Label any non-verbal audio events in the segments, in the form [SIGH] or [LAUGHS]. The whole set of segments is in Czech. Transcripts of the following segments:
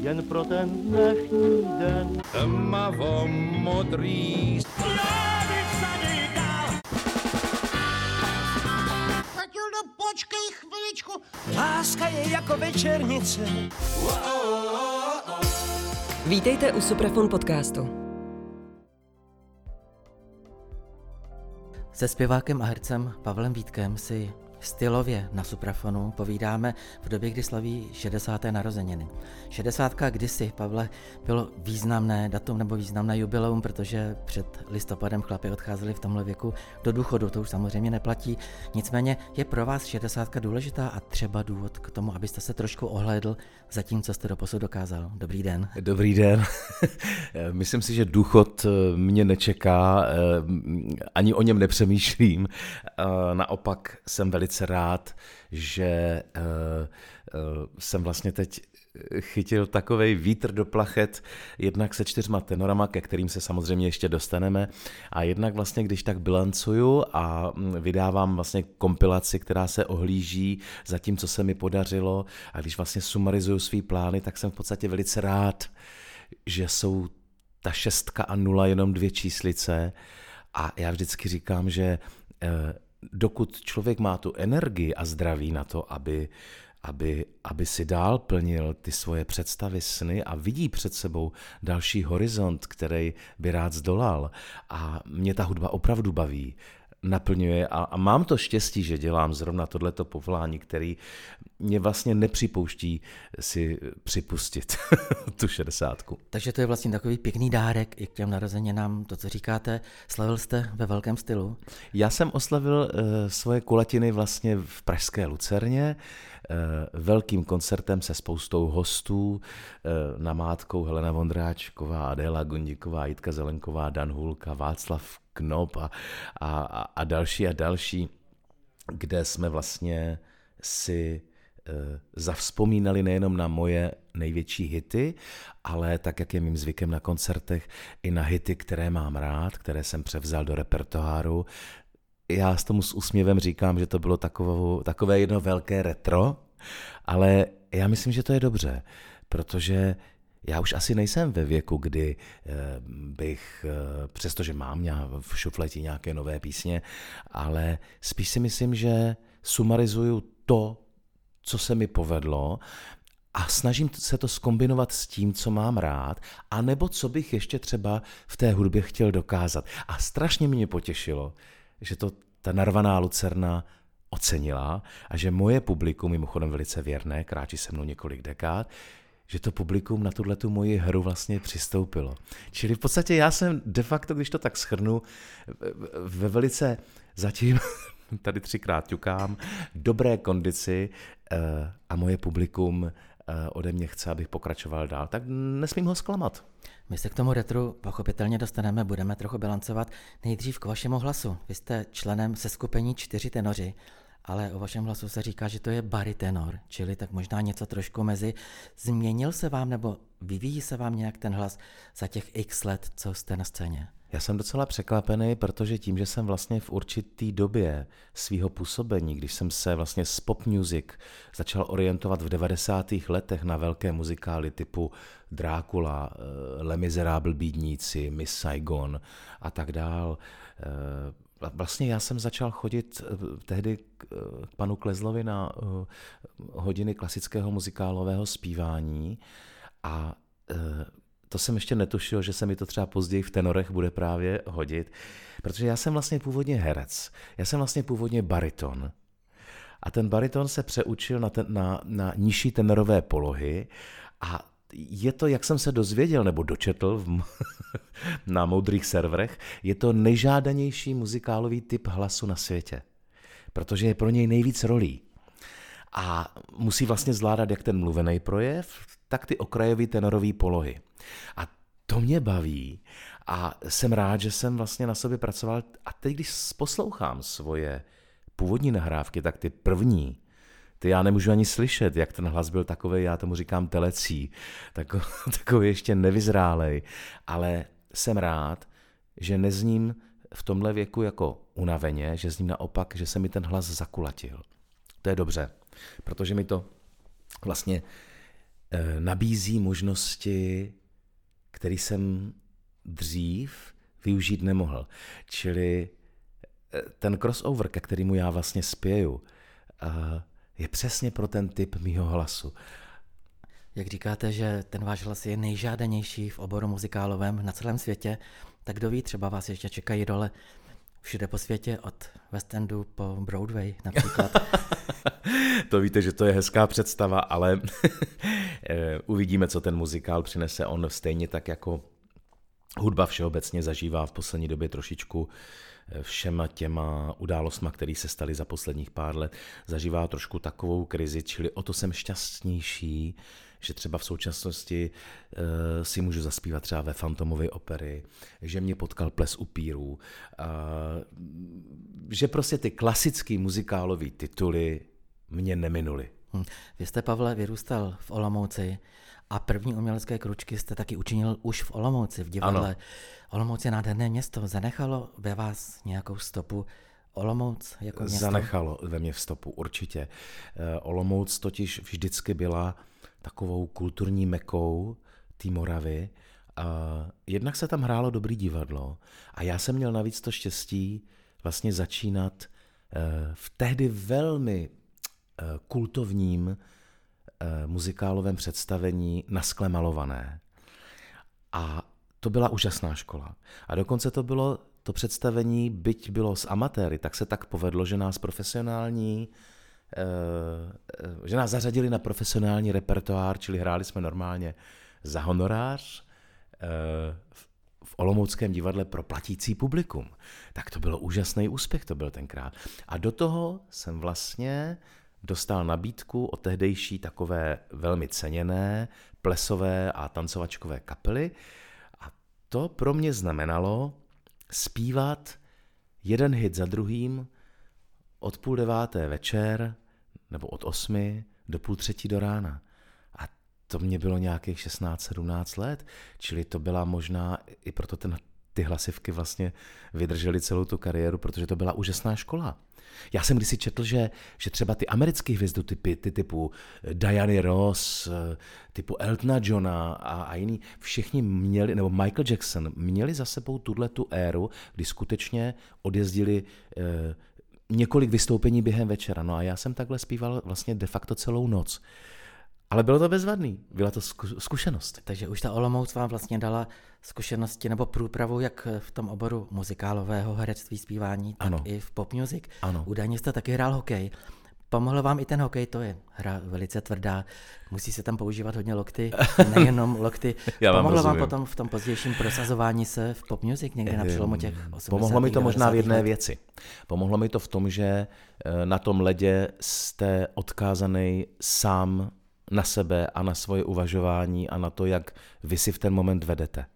jen pro ten dnešní den. Tmavo modrý Matildo, počkej chviličku. Láska je jako večernice. Vítejte u Suprafon podcastu. Se zpěvákem a hercem Pavlem Vítkem si stylově na Suprafonu povídáme v době, kdy slaví 60. narozeniny. 60. kdysi, Pavle, bylo významné datum nebo významné jubileum, protože před listopadem chlapi odcházeli v tomhle věku do důchodu, to už samozřejmě neplatí. Nicméně je pro vás 60. důležitá a třeba důvod k tomu, abyste se trošku ohlédl za tím, co jste do posud dokázal. Dobrý den. Dobrý den. [LAUGHS] Myslím si, že důchod eh, mě nečeká, eh, ani o něm nepřemýšlím. Eh, naopak jsem velice rád, že jsem vlastně teď chytil takový vítr do plachet, jednak se čtyřma tenorama, ke kterým se samozřejmě ještě dostaneme, a jednak vlastně, když tak bilancuju a mm, vydávám vlastně kompilaci, která se ohlíží za tím, co se mi podařilo, a když vlastně sumarizuju svý plány, tak jsem v podstatě velice rád, že jsou ta šestka a nula jenom dvě číslice. A já vždycky říkám, že eh, dokud člověk má tu energii a zdraví na to, aby aby, aby si dál plnil ty svoje představy, sny a vidí před sebou další horizont, který by rád zdolal. A mě ta hudba opravdu baví naplňuje a, a mám to štěstí, že dělám zrovna tohleto povolání, který mě vlastně nepřipouští si připustit [LAUGHS] tu šedesátku. Takže to je vlastně takový pěkný dárek i k těm narozeninám, to, co říkáte. Slavil jste ve velkém stylu? Já jsem oslavil uh, svoje kulatiny vlastně v Pražské Lucerně, uh, velkým koncertem se spoustou hostů, uh, namátkou Helena Vondráčková, Adéla Gondíková, Jitka Zelenková, Dan Hulka, Václav Knop a, a, a další a další, kde jsme vlastně si Eh, zavzpomínali nejenom na moje největší hity, ale tak, jak je mým zvykem na koncertech, i na hity, které mám rád, které jsem převzal do repertoáru. Já s tomu s úsměvem říkám, že to bylo takové, takové jedno velké retro, ale já myslím, že to je dobře, protože já už asi nejsem ve věku, kdy eh, bych, eh, přestože mám v šufleti nějaké nové písně, ale spíš si myslím, že sumarizuju to, co se mi povedlo a snažím se to skombinovat s tím, co mám rád, a nebo co bych ještě třeba v té hudbě chtěl dokázat. A strašně mě potěšilo, že to ta narvaná lucerna ocenila a že moje publikum, mimochodem velice věrné, kráčí se mnou několik dekád, že to publikum na tuhle tu moji hru vlastně přistoupilo. Čili v podstatě já jsem de facto, když to tak schrnu, ve velice zatím [LAUGHS] tady třikrát ťukám, dobré kondici eh, a moje publikum ode mě chce, abych pokračoval dál, tak nesmím ho zklamat. My se k tomu retru pochopitelně dostaneme, budeme trochu bilancovat. Nejdřív k vašemu hlasu. Vy jste členem se skupení čtyři tenoři, ale o vašem hlasu se říká, že to je baritenor, čili tak možná něco trošku mezi. Změnil se vám nebo vyvíjí se vám nějak ten hlas za těch x let, co jste na scéně? Já jsem docela překvapený, protože tím, že jsem vlastně v určitý době svého působení, když jsem se vlastně z pop music začal orientovat v 90. letech na velké muzikály typu Drácula, eh, Le Miserable Bídníci, Miss Saigon a tak dál, eh, Vlastně já jsem začal chodit eh, tehdy k panu Klezlovi na hodiny klasického muzikálového zpívání a to jsem ještě netušil, že se mi to třeba později v tenorech bude právě hodit, protože já jsem vlastně původně herec, já jsem vlastně původně bariton. A ten bariton se přeučil na, ten, na, na nižší tenorové polohy a je to, jak jsem se dozvěděl nebo dočetl v, [LAUGHS] na moudrých serverech, je to nejžádanější muzikálový typ hlasu na světě, protože je pro něj nejvíc rolí. A musí vlastně zvládat jak ten mluvený projev, tak ty okrajové tenorové polohy. A to mě baví a jsem rád, že jsem vlastně na sobě pracoval. A teď, když poslouchám svoje původní nahrávky, tak ty první, ty já nemůžu ani slyšet, jak ten hlas byl takový, já tomu říkám telecí, [LAUGHS] takový, ještě nevyzrálej, ale jsem rád, že nezním v tomhle věku jako unaveně, že zním naopak, že se mi ten hlas zakulatil. To je dobře, protože mi to vlastně eh, nabízí možnosti, které jsem dřív využít nemohl. Čili eh, ten crossover, ke kterému já vlastně spěju, eh, je přesně pro ten typ mýho hlasu. Jak říkáte, že ten váš hlas je nejžádanější v oboru muzikálovém na celém světě, tak kdo ví, třeba vás ještě čekají role všude po světě, od West Endu po Broadway například. [LAUGHS] to víte, že to je hezká představa, ale [LAUGHS] uvidíme, co ten muzikál přinese. On stejně tak jako hudba všeobecně zažívá v poslední době trošičku eh, všema těma událostma, které se staly za posledních pár let, zažívá trošku takovou krizi, čili o to jsem šťastnější, že třeba v současnosti uh, si můžu zaspívat třeba ve Fantomově opery, že mě potkal ples upírů, uh, že prostě ty klasické muzikálové tituly mě neminuly. Hm. Vy jste, Pavle, vyrůstal v Olomouci a první umělecké kručky jste taky učinil už v Olomouci, v divadle. Ano. Olomouc je nádherné město. Zanechalo ve vás nějakou stopu Olomouc jako město? Zanechalo ve mě v stopu, určitě. Eh, Olomouc totiž vždycky byla takovou kulturní mekou té Moravy. A jednak se tam hrálo dobrý divadlo a já jsem měl navíc to štěstí vlastně začínat eh, v tehdy velmi eh, kultovním eh, muzikálovém představení na skle malované. A to byla úžasná škola. A dokonce to bylo to představení, byť bylo s amatéry, tak se tak povedlo, že nás profesionální že nás zařadili na profesionální repertoár, čili hráli jsme normálně za honorář eh, v Olomouckém divadle pro platící publikum. Tak to bylo úžasný úspěch, to byl tenkrát. A do toho jsem vlastně dostal nabídku od tehdejší takové velmi ceněné plesové a tancovačkové kapely a to pro mě znamenalo zpívat jeden hit za druhým od půl deváté večer nebo od osmi do půl třetí do rána. A to mě bylo nějakých 16-17 let, čili to byla možná i proto ten, ty hlasivky vlastně vydržely celou tu kariéru, protože to byla úžasná škola. Já jsem kdysi četl, že, že třeba ty americké hvězdotypy, ty typu Diany Ross, typu Eltona Johna a, a jiný, všichni měli, nebo Michael Jackson, měli za sebou tuhle tu éru, kdy skutečně odjezdili eh, několik vystoupení během večera. No a já jsem takhle zpíval vlastně de facto celou noc. Ale bylo to bezvadný, byla to zkušenost. Takže už ta Olomouc vám vlastně dala zkušenosti nebo průpravu jak v tom oboru muzikálového herectví, zpívání, tak ano. i v pop music. Ano. Údajně jste taky hrál hokej. Pomohl vám i ten hokej, to je hra velice tvrdá, musí se tam používat hodně lokty, [LAUGHS] nejenom lokty. Já vám Pomohlo rozumím. vám potom v tom pozdějším prosazování se v pop music někde na přelomu těch 80. Pomohlo mi to možná v jedné let. věci. Pomohlo mi to v tom, že eh, na tom ledě jste odkázaný sám na sebe a na svoje uvažování a na to, jak vy si v ten moment vedete.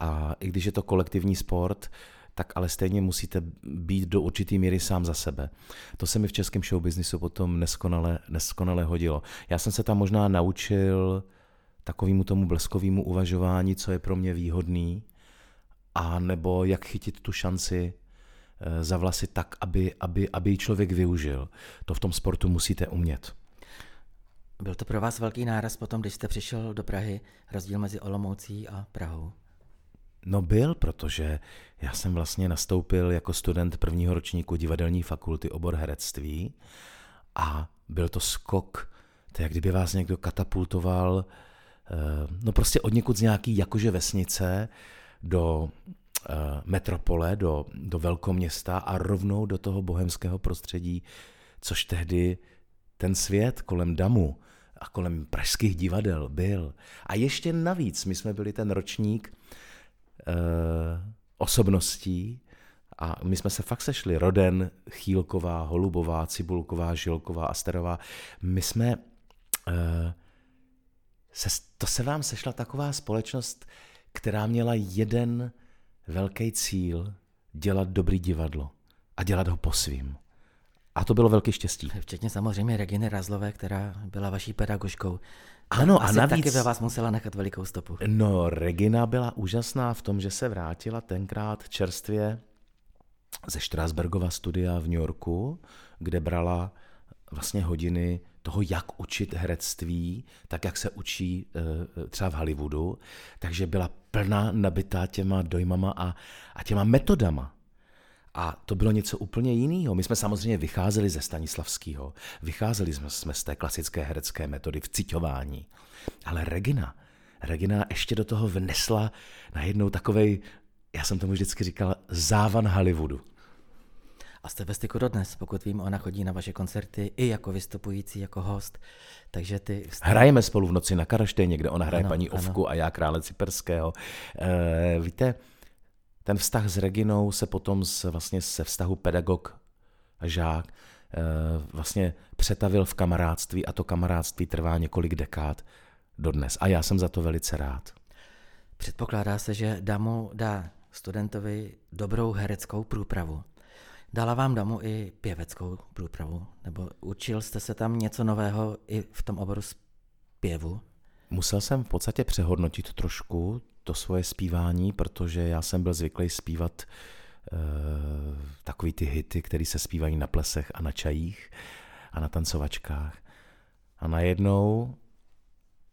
A i když je to kolektivní sport, tak ale stejně musíte být do určitý míry sám za sebe. To se mi v českém showbiznisu potom neskonale, neskonale hodilo. Já jsem se tam možná naučil takovému tomu bleskovému uvažování, co je pro mě výhodný, a nebo jak chytit tu šanci eh, za vlasy tak, aby, aby, aby ji člověk využil. To v tom sportu musíte umět. Byl to pro vás velký náraz potom, když jste přišel do Prahy, rozdíl mezi Olomoucí a Prahou? No byl, protože já jsem vlastně nastoupil jako student prvního ročníku divadelní fakulty obor herectví a byl to skok, to je jak kdyby vás někdo katapultoval, eh, no prostě od někud z nějaký jakože vesnice do eh, metropole, do, do velkoměsta a rovnou do toho bohemského prostředí, což tehdy ten svět kolem damu a kolem pražských divadel byl. A ještě navíc, my jsme byli ten ročník, osobností a my jsme se fakt sešli. Roden, Chýlková, Holubová, Cibulková, Žilková, Asterová. My jsme... Uh, se, to se vám sešla taková společnost, která měla jeden velký cíl dělat dobrý divadlo a dělat ho po svým. A to bylo velké štěstí. Včetně samozřejmě Reginy Razlové, která byla vaší pedagožkou. Ano, Asi a navíc... taky ve vás musela nechat velikou stopu. No, Regina byla úžasná v tom, že se vrátila tenkrát čerstvě ze Strasbergova studia v New Yorku, kde brala vlastně hodiny toho, jak učit herectví, tak jak se učí eh, třeba v Hollywoodu, takže byla plná nabitá těma dojmama a, a těma metodama. A to bylo něco úplně jiného. My jsme samozřejmě vycházeli ze Stanislavského, vycházeli jsme, jsme z té klasické herecké metody vciťování. Ale Regina, Regina ještě do toho vnesla najednou takovej, já jsem tomu vždycky říkal, závan Hollywoodu. A jste ve styku dodnes, pokud vím, ona chodí na vaše koncerty i jako vystupující, jako host. Takže ty... Jste... Hrajeme spolu v noci na Karaštejně, kde ona hraje Ano, paní ano. Ovku a já krále Ciperského. E, víte, ten vztah s Reginou se potom z, vlastně se vztahu pedagog a žák e, vlastně přetavil v kamarádství a to kamarádství trvá několik dekád dodnes. A já jsem za to velice rád. Předpokládá se, že Damu dá studentovi dobrou hereckou průpravu. Dala vám Damu i pěveckou průpravu? Nebo učil jste se tam něco nového i v tom oboru zpěvu? Musel jsem v podstatě přehodnotit trošku to svoje zpívání, protože já jsem byl zvyklý zpívat e, takový ty hity, které se zpívají na plesech a na čajích a na tancovačkách. A najednou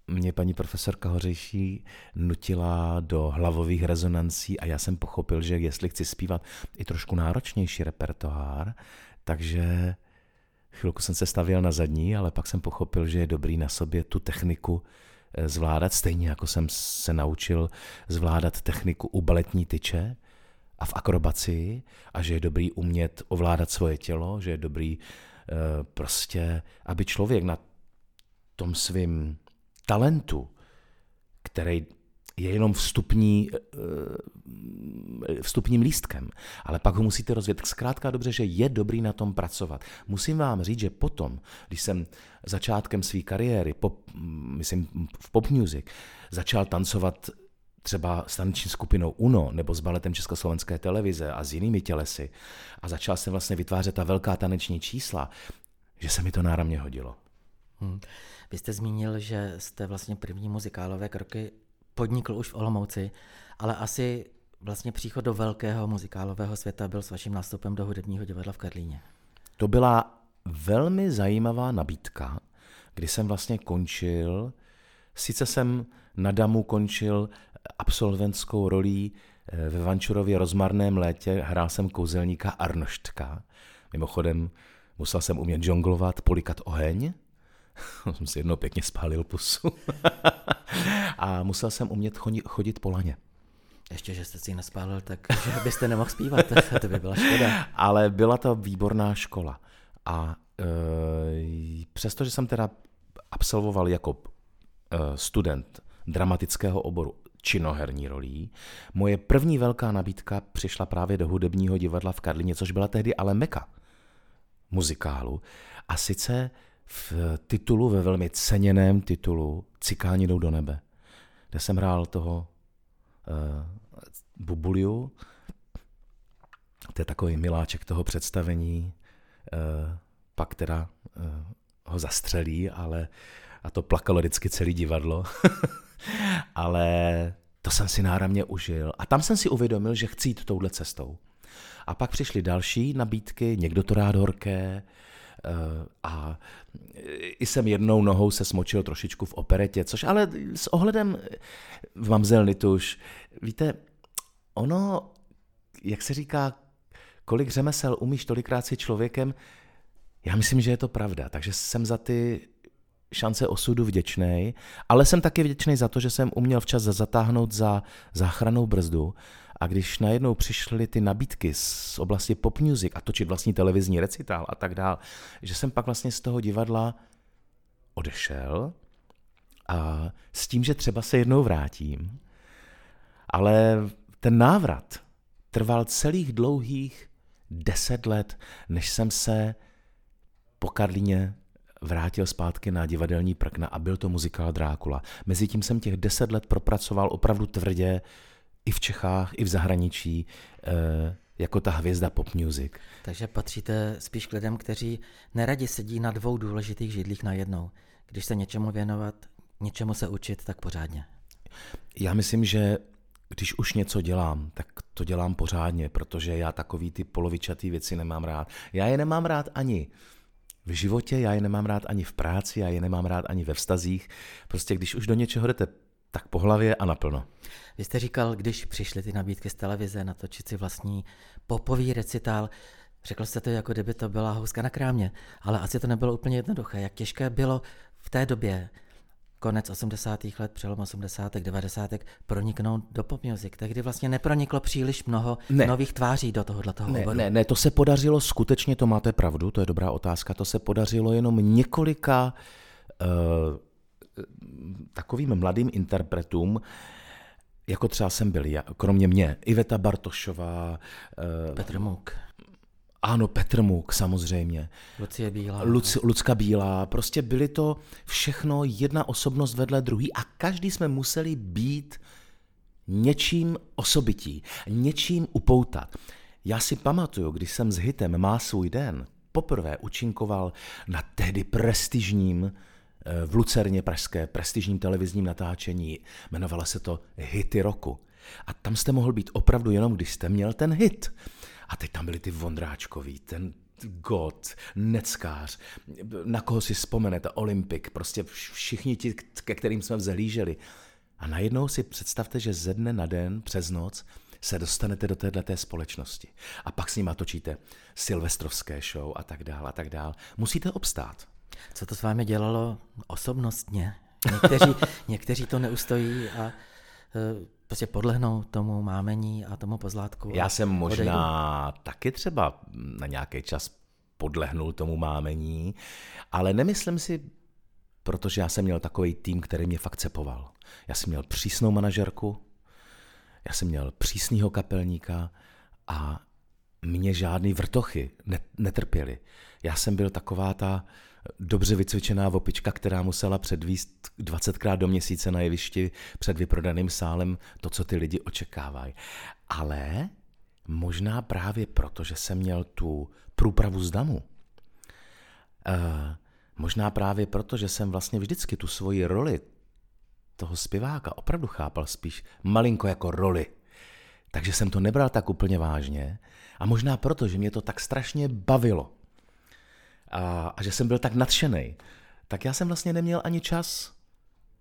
mě paní profesorka Hořejší nutila do hlavových rezonancí a já jsem pochopil, že jestli chci zpívat i trošku náročnější repertoár, takže chvilku jsem se stavěl na zadní, ale pak jsem pochopil, že je dobrý na sobě tu techniku zvládat, stejně jako jsem se naučil zvládat techniku u baletní tyče a v akrobaci a že je dobrý umět ovládat svoje tělo, že je dobrý eh, prostě, aby člověk na tom svým talentu, který je jenom vstupní, eh, vstupním lístkem, ale pak ho musíte rozvět. Zkrátka dobře, že je dobrý na tom pracovat. Musím vám říct, že potom, když jsem začátkem své kariéry, pop, myslím v pop music, začal tancovat třeba s tanční skupinou UNO nebo s baletem Československé televize a s jinými tělesy a začal jsem vlastně vytvářet ta velká taneční čísla, že se mi to náramně hodilo. Hmm. Vy jste zmínil, že jste vlastně první muzikálové kroky podnikl už v Olomouci, ale asi vlastně příchod do velkého muzikálového světa byl s vaším nástupem do hudebního divadla v Karlíně. To byla velmi zajímavá nabídka, kdy jsem vlastně končil, sice jsem na Damu končil absolventskou rolí eh, ve Vančurově rozmarném létě, hrál jsem kouzelníka Arnoštka. Mimochodem musel jsem umět žonglovat, polikat oheň, [LAUGHS] jsem si jednou pěkně spálil pusu. [LAUGHS] musel jsem umět chodit, chodit po laně. Ještě, že jste si ji nespálil, tak že byste nemohl zpívat, to by byla škoda. [LAUGHS] Ale byla to výborná škola. A e, přestože jsem teda absolvoval jako e, student dramatického oboru činoherní rolí, moje první velká nabídka přišla právě do hudebního divadla v Karlině, což byla tehdy ale meka muzikálu. A sice v titulu, ve velmi ceněném titulu Cikáni jdou do nebe, kde jsem hrál toho uh, Bubuliu, to je takový miláček toho představení, uh, pak teda uh, ho zastřelí, ale a to plakalo vždycky celé divadlo, [LAUGHS] ale to jsem si náramně užil. A tam jsem si uvědomil, že chci jít touhle cestou. A pak přišly další nabídky, někdo to rád horké, a jsem jednou nohou se smočil trošičku v operetě, což ale s ohledem v Mamzel Nituš, víte, ono, jak se říká, kolik řemesel umíš, tolikrát si člověkem, já myslím, že je to pravda, takže jsem za ty šance osudu vděčný, ale jsem taky vděčný za to, že jsem uměl včas zatáhnout za záchranou brzdu a když najednou přišly ty nabídky z oblasti pop music a točit vlastní televizní recitál a tak dál, že jsem pak vlastně z toho divadla odešel a s tím, že třeba se jednou vrátím, ale ten návrat trval celých dlouhých deset let, než jsem se po Karlíně vrátil zpátky na divadelní prkna a byl to muzikál Drákula. Mezitím jsem těch deset let propracoval opravdu tvrdě, i v Čechách, i v zahraničí, jako ta hvězda pop music. Takže patříte spíš k lidem, kteří neradi sedí na dvou důležitých židlích najednou. Když se něčemu věnovat, něčemu se učit, tak pořádně. Já myslím, že když už něco dělám, tak to dělám pořádně, protože já takový ty polovičatý věci nemám rád. Já je nemám rád ani v životě, já je nemám rád ani v práci, já je nemám rád ani ve vztazích. Prostě když už do něčeho jdete, tak po hlavě a naplno. Vy jste říkal, když přišly ty nabídky z televize natočit si vlastní popový recitál, řekl jste to, jako kdyby to byla houska na krámě, ale asi to nebylo úplně jednoduché. Jak těžké bylo v té době, konec 80. let, přelom 80. 90. proniknout do pop music. Tehdy vlastně neproniklo příliš mnoho Ne. nových tváří do tohohle toho Ne, oboru. ne, ne, to se podařilo skutečně, to máte pravdu, to je dobrá otázka, to se podařilo jenom několika uh, takovým mladým interpretům, jako třeba jsem byl já, kromě mě, Iveta Bartošová, uh, Petr Muk, ano, Petr Muk samozřejmě, Lucie Bílá. Luc, Lucka Bílá, prostě byly to všechno jedna osobnost vedle druhý a každý jsme museli být něčím osobití, něčím upoutat. Já si pamatuju, když jsem s hitem Má svůj den poprvé účinkoval na tehdy prestižním eh, v Lucerně pražské prestižním televizním natáčení. Jmenovalo se to Hity roku. A tam jste mohl být opravdu jenom, když jste měl ten hit. A teď tam byli ty Vondráčkoví, ten God, Neckář, na koho si vzpomenete, Olympik, prostě vš- všichni ti, ke kterým jsme vzhlíželi. A najednou si představte, že ze dne na den, přes noc, se dostanete do této společnosti. A pak s nima točíte silvestrovské show a tak dál a tak dál. Musíte obstát. Co to s vámi dělalo osobnostně? Někteří, [LAUGHS] někteří to neustojí a eh, prostě podlehnou tomu mámení a tomu pozlátku. Já jsem možná taky třeba na nějaký čas podlehnul tomu mámení, ale nemyslím si, protože já jsem měl takový tým, který mě fakt cepoval. Já jsem měl přísnou manažerku, já jsem měl přísného kapelníka a mě žádný vrtochy ne- netrpěly. Já jsem byl taková ta dobře vycvičená vopička, která musela předvíst 20krát do měsíce na jevišti před vyprodaným sálem to, co ty lidi očekávají. Ale možná právě proto, že jsem měl tu průpravu z damu, Eh, možná právě proto, že jsem vlastně vždycky tu svoji roli toho zpěváka opravdu chápal spíš malinko jako roli. Takže jsem to nebral tak úplně vážně a možná proto, že mě to tak strašně bavilo a, a že jsem byl tak nadšený, tak já jsem vlastně neměl ani čas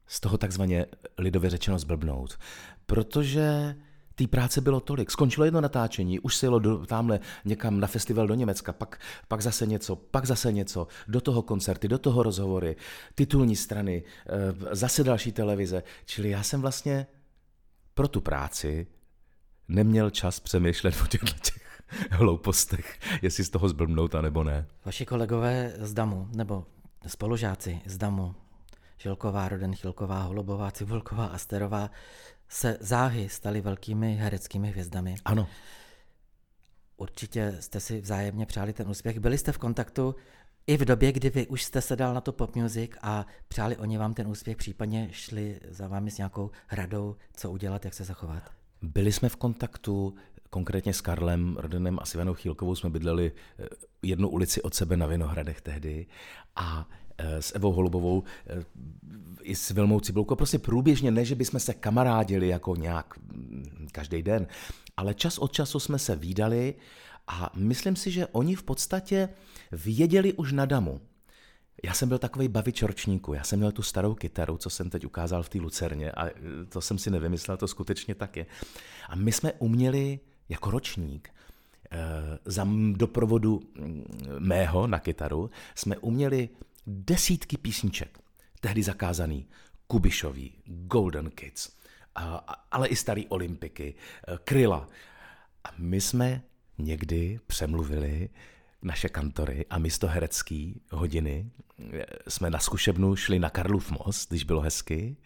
z toho takzvaně lidově řečeno zblbnout, protože té práce bylo tolik. Skončilo jedno natáčení, už se jelo do, tamhle někam na festival do Německa, pak, pak zase něco, pak zase něco, do toho koncerty, do toho rozhovory, titulní strany, eh, zase další televize. Čili já jsem vlastně pro tu práci neměl čas přemýšlet o těchto těch [LAUGHS] hloupostech, jestli z toho zblbnout, nebo ne. Vaši kolegové z DAMu, nebo spolužáci z DAMu, Šilková, Roden, Chilková, Holubová, Cibulková, Asterová, se záhy stali velkými hereckými hvězdami. Ano, Určitě jste si vzájemně přáli ten úspěch. Byli jste v kontaktu i v době, kdy vy už jste se dal na to pop music a přáli oni vám ten úspěch, případně šli za vámi s nějakou radou, co udělat, jak se zachovat. Byli jsme v kontaktu, konkrétně s Karlem Rodenem a s Ivanou Chýlkovou jsme bydleli eh, jednu ulici od sebe na Vinohradech tehdy a eh, s Evou Holubovou eh, i s Vilmou Cibulkou, prostě průběžně, ne, že bychom se kamarádili jako nějak mm, každý den, ale čas od času jsme se výdali a myslím si, že oni v podstatě věděli už na damu, já jsem byl takový bavič ročníku. Já jsem měl tu starou kytaru, co jsem teď ukázal v té Lucerně a to jsem si nevymyslel, to skutečně tak je. A my jsme uměli jako ročník eh, za doprovodu mého na kytaru jsme uměli desítky písniček, tehdy zakázaný, Kubišový, Golden Kids, ale i starý Olympiky, eh, Kryla. A my jsme někdy přemluvili naše kantory a místo herecký hodiny eh, jsme na zkušebnu šli na Karlův most, když bylo hezky.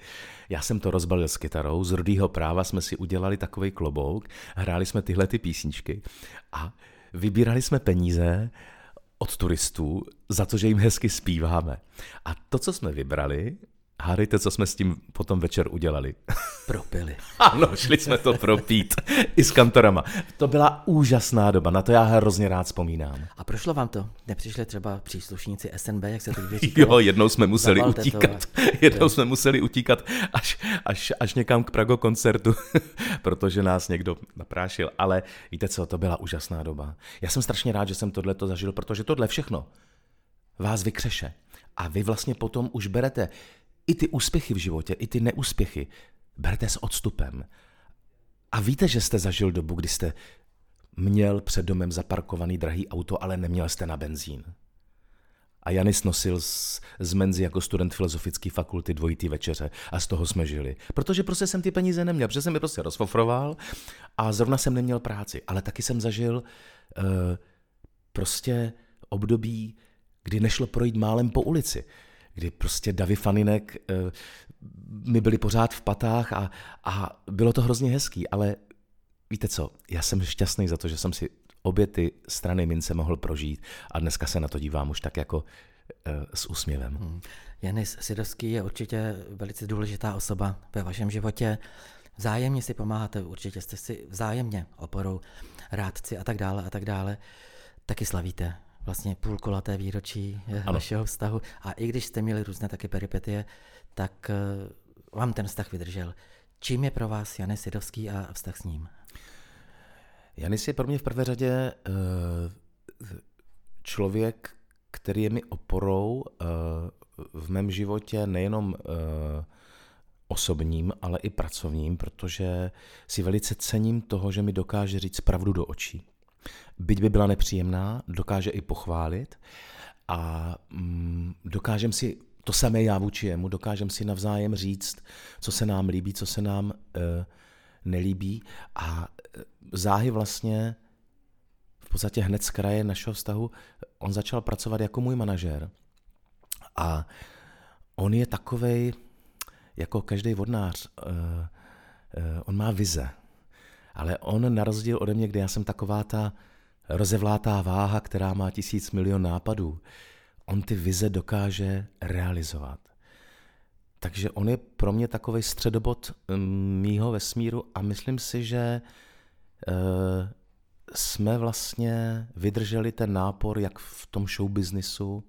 Já jsem to rozbalil s kytarou, z rudýho práva jsme si udělali takový klobouk, hráli jsme tyhle ty písničky a vybírali jsme peníze od turistů za to, že jim hezky zpíváme. A to, co jsme vybrali, hádejte, co jsme s tím potom večer udělali. [LAUGHS] Propili. Ano, šli jsme to propít i s kantorama. To byla úžasná doba, na to já hrozně rád vzpomínám. A prošlo vám to? Nepřišli třeba příslušníci SNB, jak se to [LAUGHS] říkalo? Jo, jednou jsme museli Zabalte to, utíkat. [LAUGHS] Jednou jsme museli utíkat až, až, až někam k Prago koncertu, protože nás někdo naprášil. Ale víte co, to byla úžasná doba. Já jsem strašně rád, že jsem tohle to zažil, protože tohle všechno vás vykřeše. A vy vlastně potom už berete i ty úspěchy v životě, i ty neúspěchy, berete s odstupem. A víte, že jste zažil dobu, kdy jste měl před domem zaparkovaný drahý auto, ale neměl jste na benzín. A Janis nosil z, z Menzy jako student filozofické fakulty dvojitý večeře a z toho jsme žili. Protože prostě jsem ty peníze neměl, protože jsem je prostě rozfofroval a zrovna jsem neměl práci. Ale taky jsem zažil uh, prostě období, kdy nešlo projít málem po ulici kdy prostě Davy Faninek uh, my byli pořád v patách a, a bylo to hrozně hezký, ale víte co, já jsem šťastný za to, že jsem si obě ty strany mince mohl prožít a dneska se na to dívám už tak jako e, s úsměvem. Hmm. Janis Sidovský je určitě velice důležitá osoba ve vašem životě. Vzájemně si pomáháte, určitě jste si vzájemně oporou, rádci a tak dále a tak dále. Taky slavíte vlastně půlkolaté výročí eh, ano. vašeho vztahu. A i když jste měli různé taky peripetie, tak eh, vám ten vztah vydržel. Čím je pro vás Janis Sidovský a vztah s ním? Janis je pro mě v prvé řadě eh, člověk, který je mi oporou v mém životě nejenom osobním, ale i pracovním, protože si velice cením toho, že mi dokáže říct pravdu do očí. Byť by byla nepříjemná, dokáže i pochválit a mm, dokážem si to samé já vůči jemu, dokážem si navzájem říct, co se nám líbí, co se nám uh, nelíbí a záhy vlastně v podstatě hned z kraje našeho vztahu, on začal pracovat jako můj manažer. A on je takovej, jako každý vodnář, uh, uh, on má vize. Ale on na rozdíl ode mě, kde já jsem taková ta rozevlátá váha, která má tisíc milion nápadů, on ty vize dokáže realizovat. Takže on je pro mě takový středobod mm, mýho vesmíru a myslím si, že Eh, jsme vlastně vydrželi ten nápor jak v tom show businessu,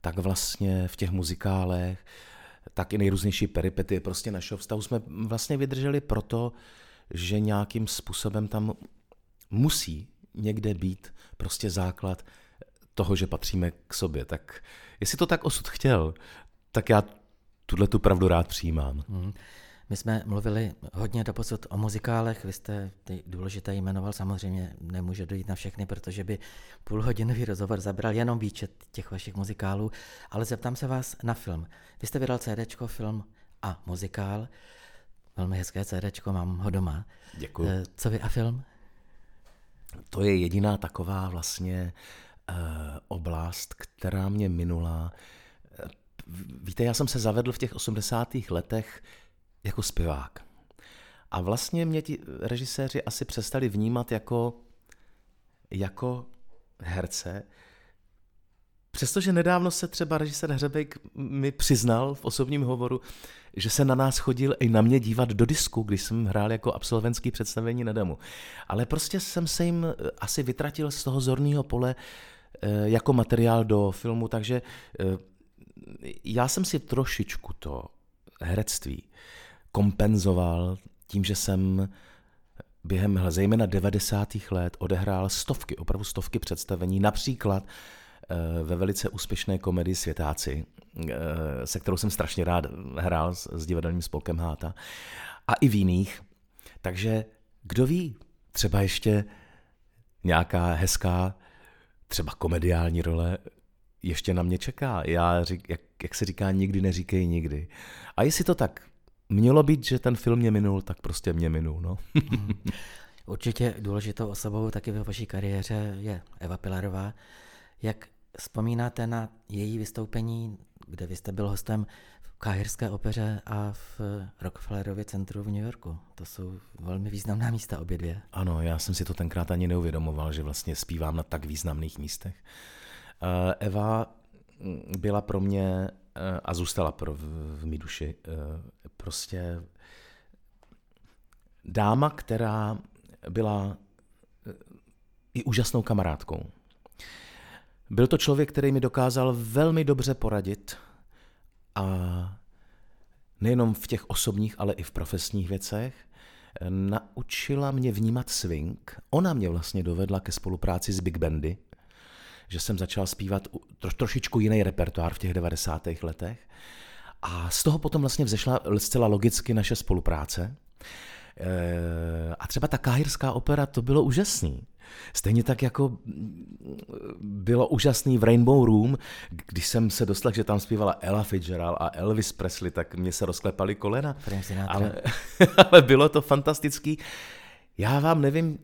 tak vlastně v těch muzikálech, tak i nejrůznější peripety prostě našeho vztahu jsme vlastně vydrželi proto, že nějakým způsobem tam musí někde být prostě základ toho, že patříme k sobě. Tak jestli to tak osud chtěl, tak já tuhle tu pravdu rád přijímám. Mm. My jsme mluvili hodně doposud o muzikálech, vy jste ty důležité jmenoval, samozřejmě nemůže dojít na všechny, protože by půlhodinový rozhovor zabral jenom výčet těch vašich muzikálů, ale zeptám se vás na film. Vy jste vydal CD, film a muzikál, velmi hezké CD, mám ho doma. Děkuji. Eh, co vy a film? To je jediná taková vlastně uh, oblast, která mě minula. Eh, víte, já jsem se zavedl v těch 80. letech jako zpěvák. A vlastně mě ti režiséři asi přestali vnímat jako, jako herce, Přestože nedávno se třeba režisér Hřebek mi přiznal v osobním hovoru, že se na nás chodil i na mě dívat do disku, když jsem hrál jako absolventský představení na demo. Ale prostě jsem se jim asi vytratil z toho zorného pole eh, jako materiál do filmu, takže eh, já jsem si trošičku to herectví kompenzoval tím, že jsem během zejména 90. let odehrál stovky, opravdu stovky představení, například eh, ve velice úspěšné komedii Světáci, eh, se kterou jsem strašně rád hrál s, s divadelním spolkem Háta, a i v jiných. Takže kdo ví, třeba ještě nějaká hezká, třeba komediální role ještě na mě čeká. Já, řík, jak, jak se říká, nikdy neříkej nikdy. A jestli to tak mělo být, že ten film mě minul, tak prostě mě minul. No. [LAUGHS] Určitě důležitou osobou taky ve vaší kariéře je Eva Pilarová. Jak vzpomínáte na její vystoupení, kde vy jste byl hostem v Káhirské opeře a v Rockefellerově centru v New Yorku? To jsou velmi významná místa obě dvě. Ano, já jsem si to tenkrát ani neuvědomoval, že vlastně zpívám na tak významných místech. Eh, Eva byla pro mě Eh, a zůstala pro, v, v mý duši. Eh, prostě dáma, která byla i úžasnou kamarádkou. Byl to člověk, který mi dokázal velmi dobře poradit a nejenom v těch osobních, ale i v profesních věcech. Naučila mě vnímat swing. Ona mě vlastně dovedla ke spolupráci s Big Bandy, že jsem začal zpívat tro, trošičku jiný repertoár v těch 90. letech. A z toho potom vlastně vzešla zcela logicky naše spolupráce. Eh, a třeba ta káhirská opera, to bylo úžasný. Stejně tak jako bylo úžasný v Rainbow Room, když jsem se dostal, že tam zpívala Ella Fitzgerald a Elvis Presley, tak mě se rozklepaly kolena. Ale, [LAUGHS] ale bylo to fantastický. Já vám nevím,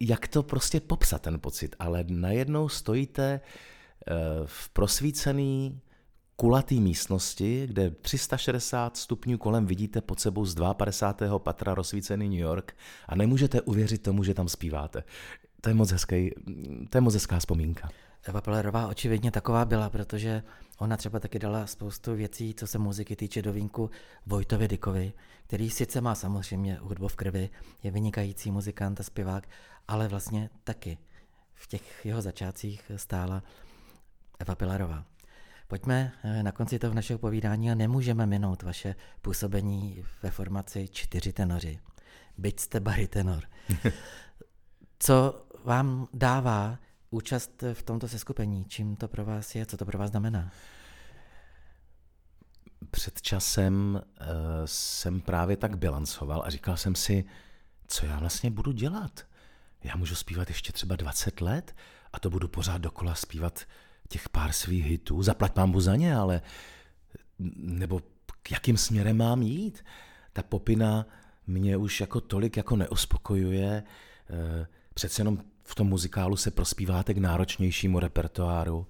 jak to prostě popsat, ten pocit, ale najednou stojíte eh, v prosvícený kulatý místnosti, kde 360 stupňů kolem vidíte pod sebou z 52. patra rozsvícený New York a nemůžete uvěřit tomu, že tam zpíváte. To je moc, hezký, to je moc hezká vzpomínka. Eva Pellerová očividně taková byla, protože ona třeba taky dala spoustu věcí, co se muziky týče do vínku Vojtovi Dikovi, který sice má samozřejmě hudbu v krvi, je vynikající muzikant a zpěvák, ale vlastně taky v těch jeho začátcích stála Eva Pilarová. Pojďme eh, na konci toho našeho povídání a nemůžeme minout vaše působení ve formaci čtyři tenoři. Byť jste baritenor. [LAUGHS] Co vám dává účast v tomto seskupení? Čím to pro vás je? Co to pro vás znamená? Před časem uh, jsem právě tak bilancoval a říkal jsem si, co já vlastně budu dělat. Já můžu zpívat ještě třeba 20 let a to budu pořád dokola zpívat těch pár svých hitů. Zaplať mám za ně, ale nebo k jakým směrem mám jít? Ta popina mě už jako tolik jako neuspokojuje. Uh, přece jenom v tom muzikálu se prospíváte k náročnějšímu repertoáru.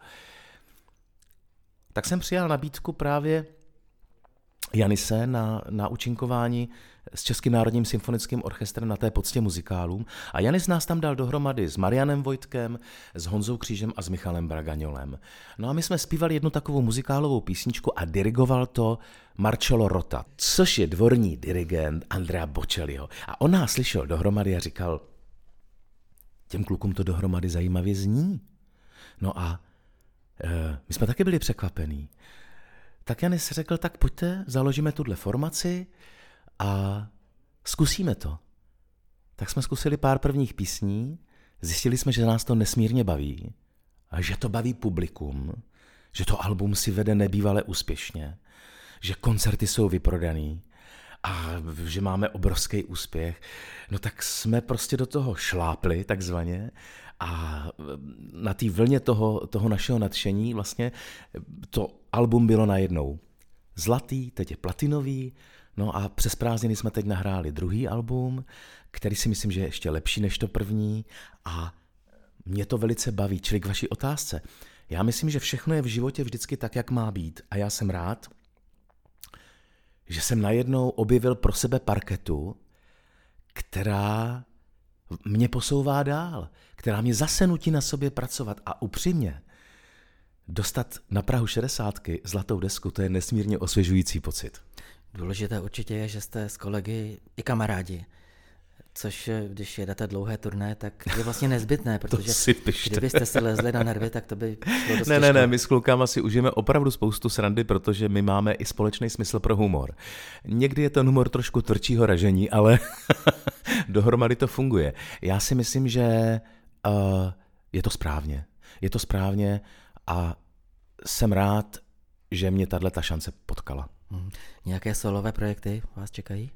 Tak jsem přijal nabídku právě Janise na, na učinkování s Českým národním symfonickým orchestrem na té poctě muzikálům a Janis nás tam dal dohromady s Marianem Vojtkem, s Honzou Křížem a s Michalem Bragaňolem. No a my jsme zpívali jednu takovou muzikálovou písničku a dirigoval to Marcello Rota, což je dvorní dirigent Andrea Bocelliho. A on nás slyšel dohromady a říkal, těm klukům to dohromady zajímavě zní. No a e, my jsme taky byli překvapení. Tak Janis řekl, tak pojďte, založíme tuhle formaci a zkusíme to. Tak jsme zkusili pár prvních písní, zjistili jsme, že nás to nesmírně baví a že to baví publikum, že to album si vede nebývale úspěšně, že koncerty jsou vyprodaný a že máme obrovský úspěch, no tak jsme prostě do toho šlápli takzvaně a na té vlně toho, toho našeho nadšení vlastně to album bylo najednou zlatý, teď je platinový, no a přes prázdniny jsme teď nahráli druhý album, který si myslím, že je ještě lepší než to první a mě to velice baví, čili k vaší otázce. Já myslím, že všechno je v životě vždycky tak, jak má být a já jsem rád, že jsem najednou objevil pro sebe parketu, která mě posouvá dál, která mě zase nutí na sobě pracovat a upřímně dostat na Prahu 60 zlatou desku, to je nesmírně osvěžující pocit. Důležité určitě je, že jste s kolegy i kamarádi což eh, když jedete dlouhé turné, tak je vlastně nezbytné, [LAUGHS] protože si kdybyste se lezli na nervy, tak to by šlo dost Ne, ne, ne, my s klukama si užijeme opravdu spoustu srandy, protože my máme i společný smysl pro humor. Někdy je ten humor trošku tvrdšího ražení, ale [LAUGHS] dohromady to funguje. Já si myslím, že uh, je to správně. Je to správně a jsem rád, že mě tahle ta šance potkala. Hmm. Nějaké solové projekty vás čekají?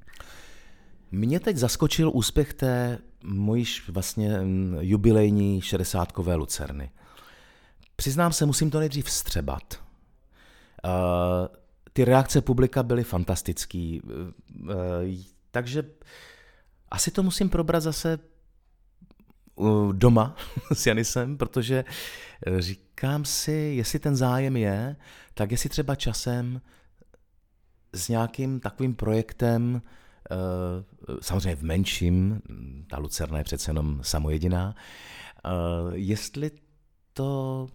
Mě teď zaskočil úspěch té mojí vlastně mm, jubilejní šedesátkové lucerny. Přiznám se, musím to nejdřív vstřebat. Uh, ty reakce publika byly fantastický, uh, takže asi to musím probrat zase doma [LAUGHS] s Janisem, protože říkám si, jestli ten zájem je, tak jestli třeba časem s nějakým takovým projektem Eh, samozřejmě v menším, ta Lucerna je přece jenom samojediná, eh, jestli to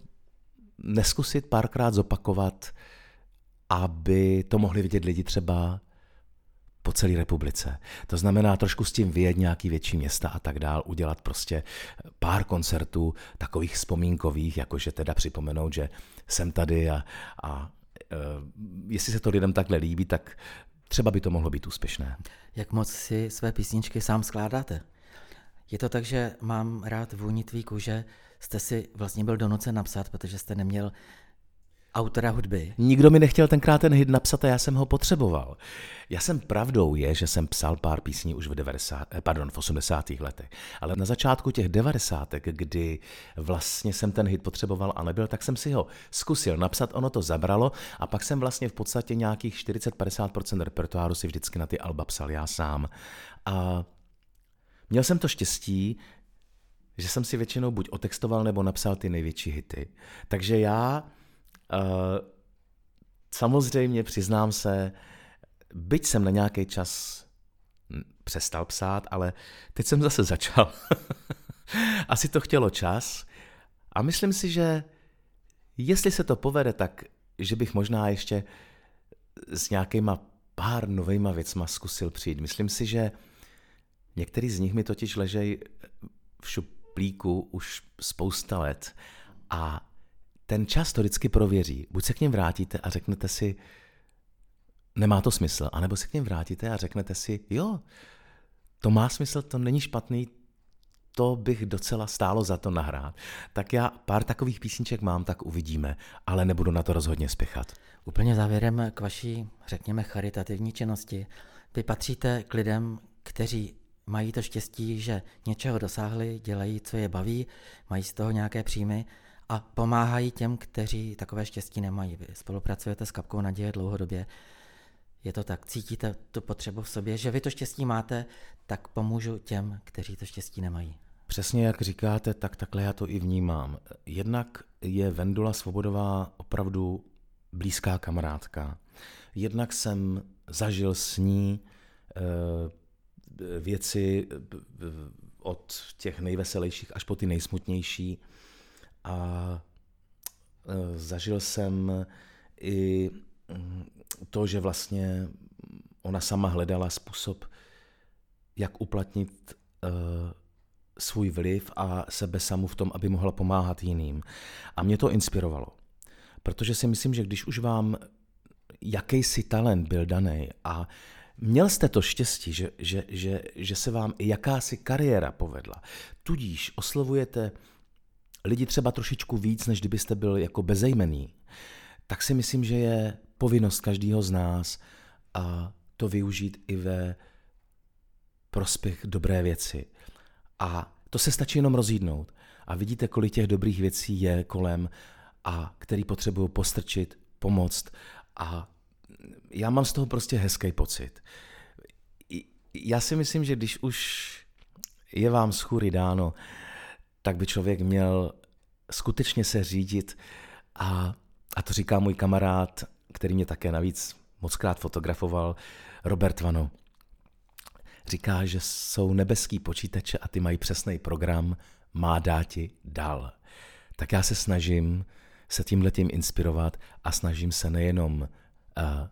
neskusit párkrát zopakovat, aby to mohli vidět lidi třeba po celé republice. To znamená trošku s tím vyjet nějaký větší města a tak dál, udělat prostě pár koncertů takových vzpomínkových, jakože teda připomenout, že jsem tady a, a uh, jestli se to lidem takhle líbí, tak třeba by to mohlo být úspěšné. Jak moc si své písničky sám skládáte? Je to tak, že mám rád vůni tvý kůže, jste si vlastně byl donucen napsat, protože jste neměl autora hudby. Nikdo mi nechtěl tenkrát ten hit napsat a já jsem ho potřeboval. Já jsem pravdou je, že jsem psal pár písní už v, 90, eh, pardon, v 80. letech, ale na začátku těch 90. kdy vlastně jsem ten hit potřeboval a nebyl, tak jsem si ho zkusil napsat, ono to zabralo a pak jsem vlastně v podstatě nějakých 40-50% repertoáru si vždycky na ty alba psal já sám. A měl jsem to štěstí, že jsem si většinou buď otextoval nebo napsal ty největší hity. Takže já samozřejmě přiznám se, byť jsem na nějaký čas přestal psát, ale teď jsem zase začal. [LAUGHS] Asi to chtělo čas a myslím si, že jestli se to povede, tak že bych možná ještě s nějakýma pár novejma věcma zkusil přijít. Myslím si, že některý z nich mi totiž ležejí v šuplíku už spousta let a ten čas to vždycky prověří. Buď se k něm vrátíte a řeknete si, nemá to smysl, anebo se k něm vrátíte a řeknete si, jo, to má smysl, to není špatný, to bych docela stálo za to nahrát. Tak já pár takových písniček mám, tak uvidíme, ale nebudu na to rozhodně spěchat. Úplně závěrem k vaší, řekněme, charitativní činnosti. Vy patříte k lidem, kteří mají to štěstí, že něčeho dosáhli, dělají, co je baví, mají z toho nějaké příjmy a pomáhají těm, kteří takové štěstí nemají. Vy spolupracujete s Kapkou naděje dlouhodobě. Je to tak, cítíte tu potřebu v sobě, že vy to štěstí máte, tak pomůžu těm, kteří to štěstí nemají. Přesně jak říkáte, tak takhle já to i vnímám. Jednak je Vendula Svobodová opravdu blízká kamarádka. Jednak jsem zažil s ní e, věci eh, od těch nejveselějších až po ty nejsmutnější a e, zažil jsem i mm, to, že vlastně ona sama hledala způsob, jak uplatnit e, svůj vliv a sebe samu v tom, aby mohla pomáhat jiným. A mě to inspirovalo, protože si myslím, že když už vám jakýsi talent byl daný a měl jste to štěstí, že, že, že, že se vám i jakási kariéra povedla, tudíž oslovujete lidi třeba trošičku víc, než kdybyste byl jako bezejmený, tak si myslím, že je povinnost každého z nás a to využít i ve prospěch dobré věci. A to se stačí jenom rozjídnout. A vidíte, kolik těch dobrých věcí je kolem a který potřebují postrčit, pomoct. A já mám z toho prostě hezký pocit. Já si myslím, že když už je vám schůry dáno, tak by člověk měl skutečně se řídit a, a to říká můj kamarád, který mě také navíc mockrát fotografoval, Robert Vano. Říká, že jsou nebeský počítače a ty mají přesný program, má dáti dal. Tak já se snažím se tímhletím inspirovat a snažím se nejenom uh,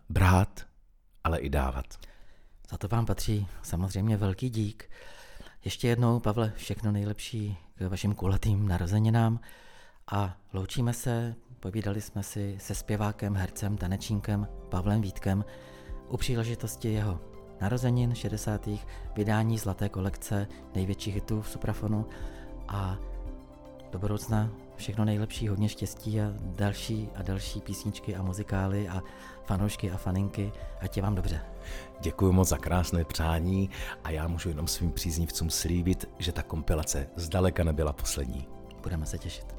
brát, ale i dávat. Za to vám patří samozřejmě velký dík. Ještě jednou, Pavle, všechno nejlepší k vašim kulatým narozeninám a loučíme se, povídali jsme si se zpěvákem, hercem, tanečníkem Pavlem Vítkem u příležitosti jeho narozenin 60. vydání zlaté kolekce největších hitů v Suprafonu a do budoucna všechno nejlepší, hodně štěstí a další a další písničky a muzikály a fanoušky a faninky. Ať je vám dobře. Děkuji moc za krásné přání a já můžu jenom svým příznivcům slíbit, že ta kompilace zdaleka nebyla poslední. Budeme se těšit.